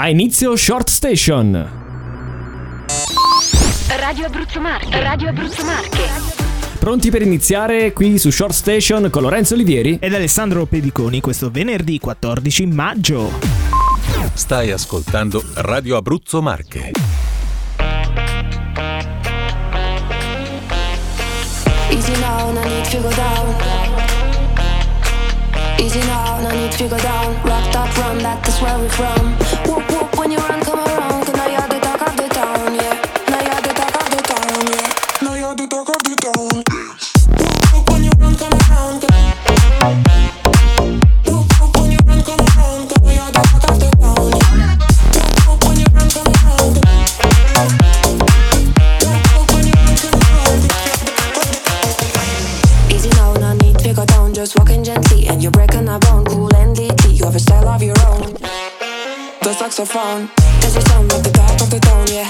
Ha inizio Short Station. Radio Abruzzo Marche, Radio Abruzzo Marche. Pronti per iniziare qui su Short Station con Lorenzo Olivieri? Ed Alessandro Pediconi questo venerdì 14 maggio. Stai ascoltando Radio Abruzzo Marche. Easy now, no need to go down. Easy now, no need to go down. Rock that run, that is where we're from. Saxophone, does it sound like the top of the town? Yeah,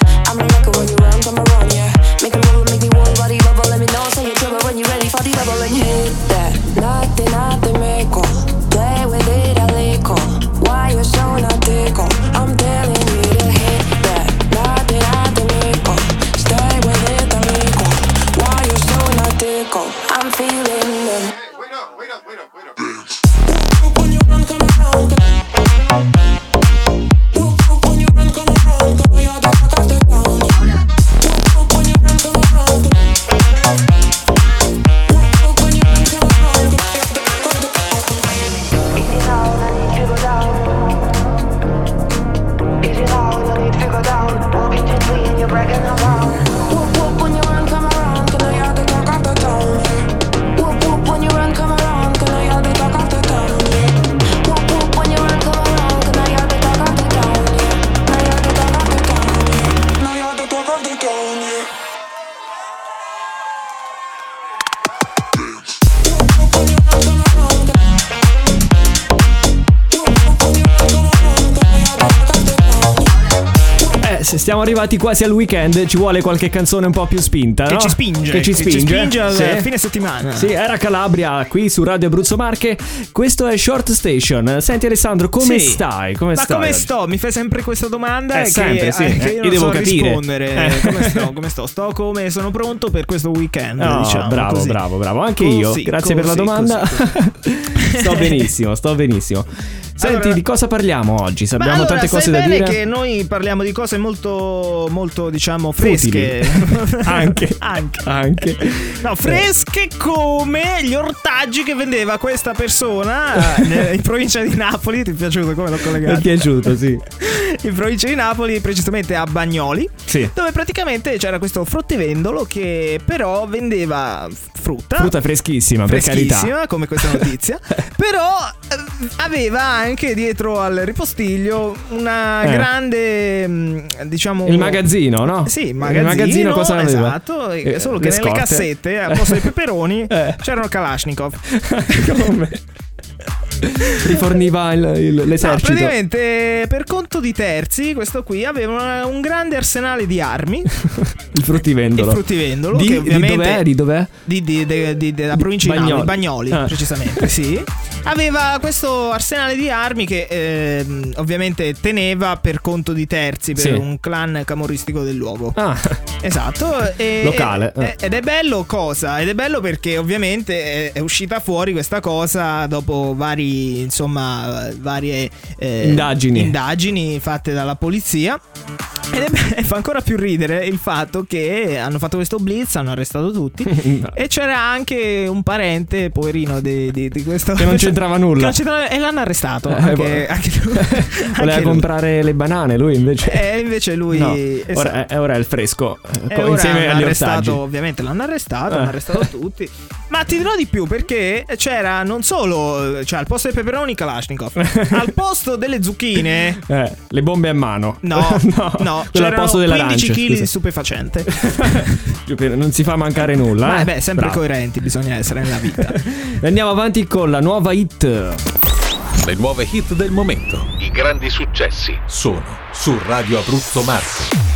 Se stiamo arrivati quasi al weekend, ci vuole qualche canzone un po' più spinta, Che no? ci spinge. Che ci spinge. al Sì. fine settimana. Sì, era Calabria qui su Radio Abruzzo Marche. Questo è Short Station. Senti Alessandro, come Sì. stai? Come Ma stai? come oggi? sto? Mi fai sempre questa domanda Eh, che, sempre, sì. eh, che Eh, io io devo so capire. rispondere. Eh. Come sto? Come sto? Sto come sono pronto per questo weekend, Oh, diciamo. bravo, così. bravo, bravo. Anche Così, io. Grazie per la così, domanda. così, sto benissimo, sto benissimo. Senti, Allora- di cosa parliamo oggi? Abbiamo allora, tante cose da bene dire. che noi parliamo di cose molto, molto diciamo, fresche. Anche. Anche. Anche. No, fresche come gli ortaggi che vendeva questa persona eh, in provincia di Napoli. Ti è piaciuto come l'ho Mi è collegato? piaciuto, sì. In provincia di Napoli, precisamente a Bagnoli. Sì. Dove praticamente c'era questo fruttivendolo che però vendeva frutta. Frutta freschissima, per carità. freschissima, come questa notizia. però eh, aveva anche dietro al ripostiglio una Eh. grande, mh, diciamo. Il magazzino, no? Sì, il Il magazzino. magazzino cosa aveva? Esatto, Eh, solo che nelle scorte. cassette, al posto dei peperoni, Eh. c'erano Kalashnikov. Come? Riforniva il- il- No, l'esercito. praticamente per conto di terzi, questo qui aveva un grande arsenale di armi. il fruttivendolo. Il fruttivendolo, Di, che di ovviamente- dov'è? Di dov'è? di, di- di- della provincia Bagnoli. di Napoli, Bagnoli, Ah. precisamente, sì. Aveva questo arsenale di armi che ehm, ovviamente teneva per conto di terzi per Sì. un clan camorristico del luogo. Ah, Esatto. e- Locale, e- eh. Ed è bello cosa? Ed è bello perché ovviamente è, è uscita fuori questa cosa dopo vari, insomma, varie eh, Indagini. indagini fatte dalla polizia. Ed è fa ancora più ridere il fatto che hanno fatto questo blitz, hanno arrestato tutti. No. E c'era anche un parente, poverino, di, di- di questo. Che non c'entrava nulla. non c'entrava- e l'hanno arrestato. Eh, Anche, boh. anche lui. voleva Anche lui. comprare le banane, lui invece. E invece lui. no, esatto. ora, è, ora è il fresco. eh, insieme agli arrestato, ovviamente l'hanno arrestato, Eh. hanno arrestato tutti. Ma ti dirò di più perché c'era non solo, cioè al posto dei peperoni Kalashnikov, al posto delle zucchine Eh, le bombe a mano. No, no, c'erano posto 15 dell'arancia. kg di stupefacente. non si fa mancare nulla. Ma eh. beh, sempre Bravo. coerenti bisogna essere nella vita. Andiamo avanti con la nuova hit. Le nuove hit del momento I grandi successi. sono su Radio Abruzzo Marche.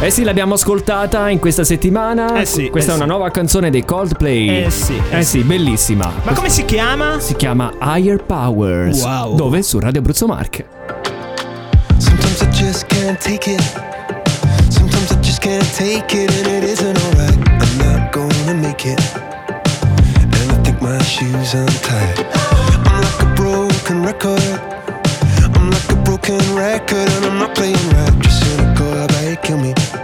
Eh sì, l'abbiamo ascoltata in questa settimana. Eh sì, Questa eh è una sì. nuova canzone dei Coldplay. Eh sì, eh Eh sì, bellissima. Ma come si chiama? Si chiama Higher Powers. Wow. Dove? Su Radio Abruzzo Marche. Sometimes I just can't take it. Sometimes I just can't take it, and it isn't alright. I'm not gonna make it. I my shoes untied. I'm like a broken record. I'm like a broken record, and I'm not playing right. Just cynical, you kill me?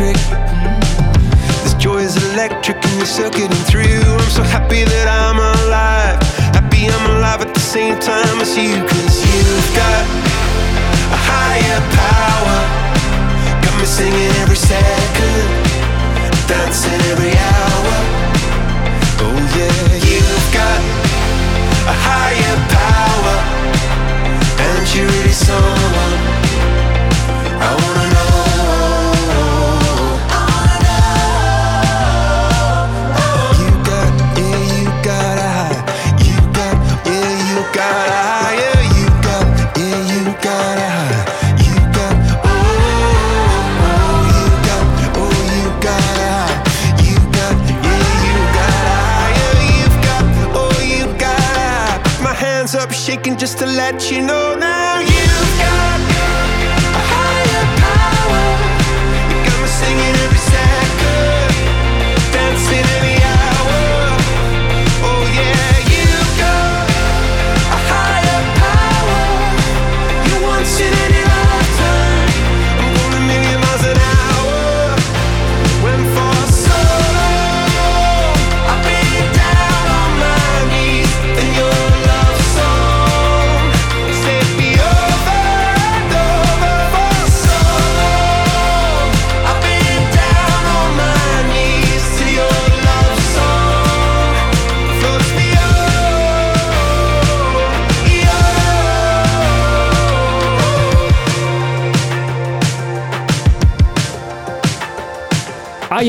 Electric. This joy is electric, and you're circuiting through. I'm so happy that I'm alive. Happy I'm alive at the same time as you, cause you've got a higher power. Got me singing every second, dancing every hour. Oh yeah, hands up, shaking just to let you know now. You've got a higher power. You got me singing every second,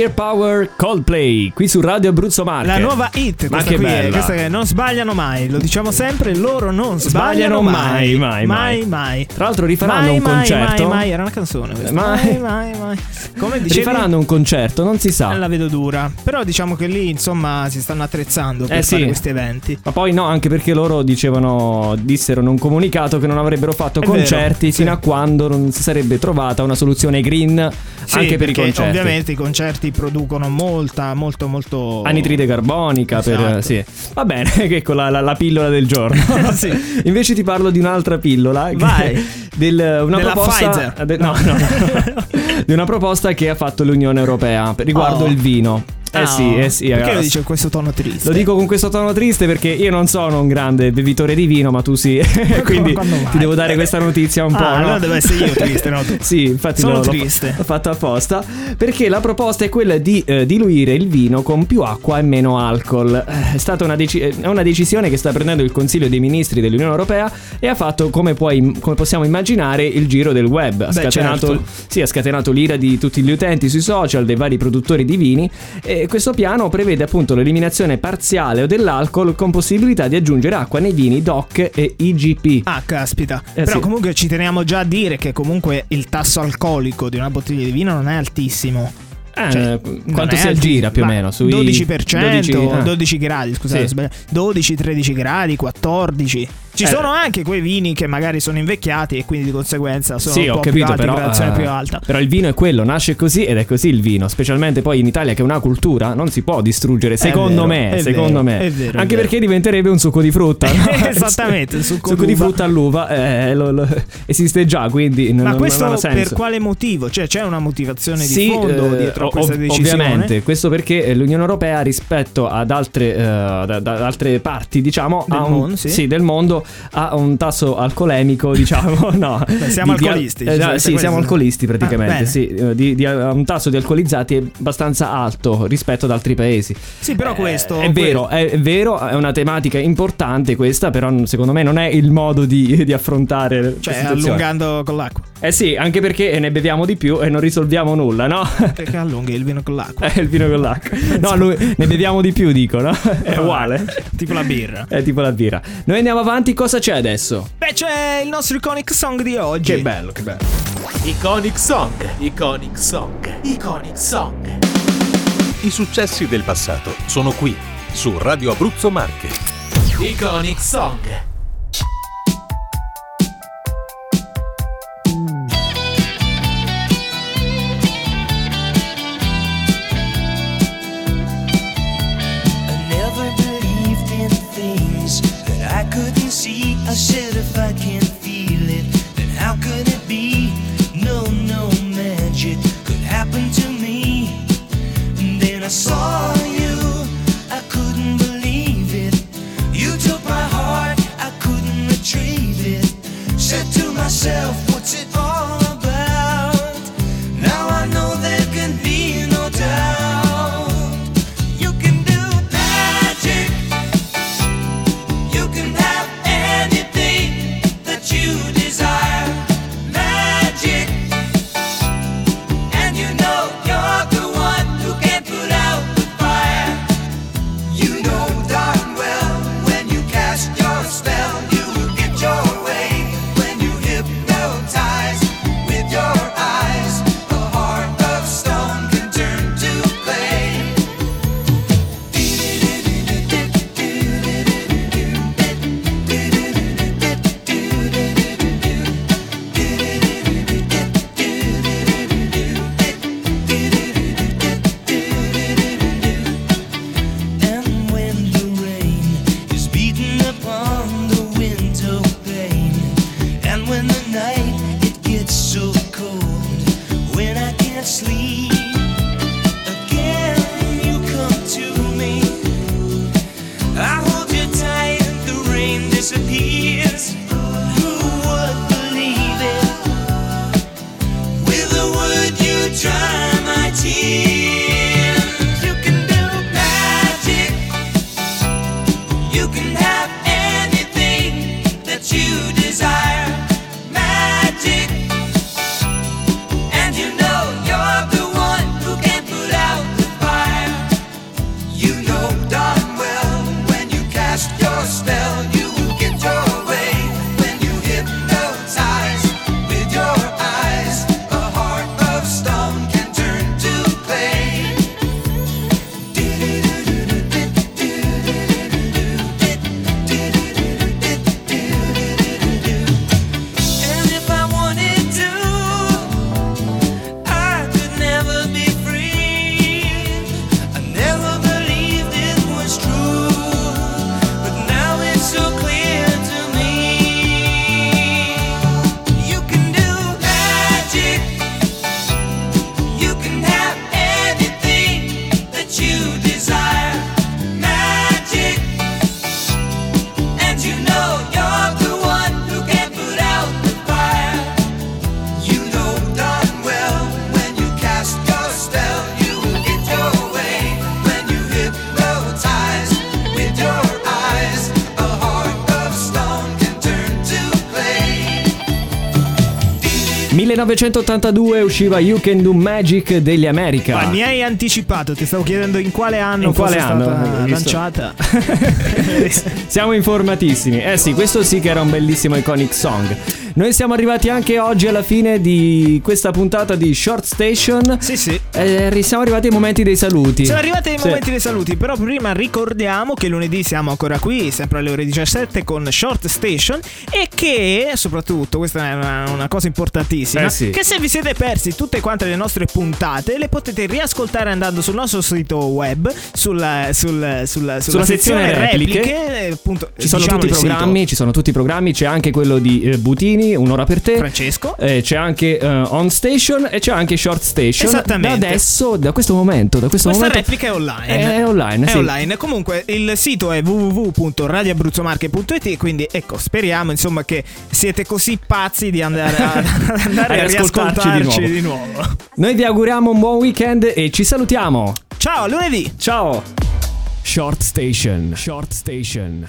Higher Power Coldplay, qui su Radio Abruzzo Marche. La nuova hit, Ma che qui è, bella. questa che non sbagliano mai, lo diciamo sempre, loro non sbagliano, Sbagliano mai, mai, mai. mai, mai. Tra l'altro rifaranno mai, un mai, concerto. Mai, mai, era una canzone questa. Mai. Mai, mai, mai. Come dicevi? Rifaranno un concerto, non si sa. La vedo dura. Però diciamo che lì, insomma, si stanno attrezzando per Eh, fare sì. questi eventi. Ma poi no, anche perché loro dicevano, dissero in un comunicato che non avrebbero fatto È concerti vero, sì. fino a quando non si sarebbe trovata una soluzione green Sì, anche per i concerti. Ovviamente i concerti producono molta, molto, molto. Anidride carbonica per Esatto. sì. Va bene, che ecco la, la- la pillola del giorno. Sì. Invece ti parlo di un'altra pillola. Vai. Del, una Della proposta Pfizer. de- no, no, no. di una proposta che ha fatto l'Unione Europea per- riguardo Oh. il vino. Eh sì, eh sì. Perché lo ragazzi. dice in questo tono triste? Lo dico con questo tono triste perché io non sono un grande bevitore di vino, ma tu sì. Quindi ti devo dare questa notizia un Ah, po'. no? allora devo essere io triste, no? Sì, infatti Sono l'ho, triste. l'ho fatto apposta. Perché la proposta è quella di eh, diluire il vino con più acqua e meno alcol. Eh, È stata una, deci- è una decisione che sta prendendo il Consiglio dei Ministri dell'Unione Europea e ha fatto, come, puoi, come possiamo immaginare, il giro del web. Ha Beh, scatenato, certo. sì, ha scatenato l'ira di tutti gli utenti sui social, dei vari produttori di vini. E questo piano prevede appunto l'eliminazione parziale o dell'alcol con possibilità di aggiungere acqua nei vini DOC e IGP. Ah, caspita. Eh, Però sì. comunque ci teniamo già a dire che comunque il tasso alcolico di una bottiglia di vino non è altissimo. Eh, Cioè, quanto si aggira più o meno? Sui 12%, 12, 12, ah. gradi, scusate, Sì. ho sbagliato. 12, 13 gradi, 14. Ci Eh. sono anche quei vini che magari sono invecchiati e quindi di conseguenza sono Sì, un ho capito, più alti, però, eh, più alta. però il vino è quello, nasce così ed è così il vino, specialmente poi in Italia che è una cultura, non si può distruggere, secondo vero, me, secondo vero, me. vero, Anche perché diventerebbe un succo di frutta. no? Esattamente, il succo di d'uva. frutta all'uva eh, lo- lo- esiste già, quindi non, Ma non- questo non ha senso. per quale motivo? Cioè c'è una motivazione di Sì, fondo eh, dietro ov- questa decisione? Ovviamente, questo perché eh, l'Unione Europea rispetto ad altre, eh, da- da- altre parti, diciamo, Del un, mondo, sì. del mondo ha un tasso alcolemico, diciamo, no. Beh, siamo di- di- alcolisti, eh, ci no, sarebbe sì, siamo alcolisti Ah, praticamente, bene. sì, eh, di, di- ha un tasso di alcolizzati abbastanza alto rispetto ad altri paesi. Sì, però questo È vero, è, è vero, è una tematica importante questa, però secondo me non è il modo di, di affrontare Cioè, allungando con l'acqua. Eh sì, anche perché ne beviamo di più e non risolviamo nulla, no? Perché allunghi il vino con l'acqua? È il vino con l'acqua. No, lui- ne beviamo di più, dico, no? È uguale. Tipo la birra. È tipo la birra. Noi andiamo avanti, cosa c'è adesso? Beh, c'è il nostro iconic song di oggi. Che bello, che bello. Iconic Song, Iconic Song, Iconic Song. I successi del passato sono qui, su Radio Abruzzo Marche. Iconic Song. If I can't 1982 usciva You Can Do Magic degli America. Ma mi hai anticipato, ti stavo chiedendo in quale anno In quale anno? stata lanciata. Siamo informatissimi. Eh sì, questo sì che era un bellissimo iconic song. Noi siamo arrivati anche oggi alla fine di questa puntata di Short Station. Sì, sì. Eh, siamo arrivati ai momenti dei saluti. Siamo arrivati ai Sì. momenti dei saluti, però prima ricordiamo che lunedì siamo ancora qui, sempre alle ore 17 con Short Station e che, soprattutto, questa è una, una cosa importantissima, Eh sì. che se vi siete persi tutte quante le nostre puntate le potete riascoltare andando sul nostro sito web, sulla, sul- sulla, sulla sezione repliche. eh, appunto, Ci sono diciamo tutti i sito. programmi, ci sono tutti i programmi, c'è anche quello di eh, Butini, un'ora per te. Francesco. Eh, c'è anche eh, On Station e c'è anche Short Station. Esattamente. Da adesso, da questo momento, da questo Questa momento replica è online. È online, È sì. online. Comunque il sito è www.radioabruzzomarche.it quindi ecco, speriamo insomma che siete così pazzi di andare a, andare A riascoltarci di di nuovo. Noi vi auguriamo un buon weekend e ci salutiamo. Ciao, a lunedì. Ciao. Short Station. Short Station.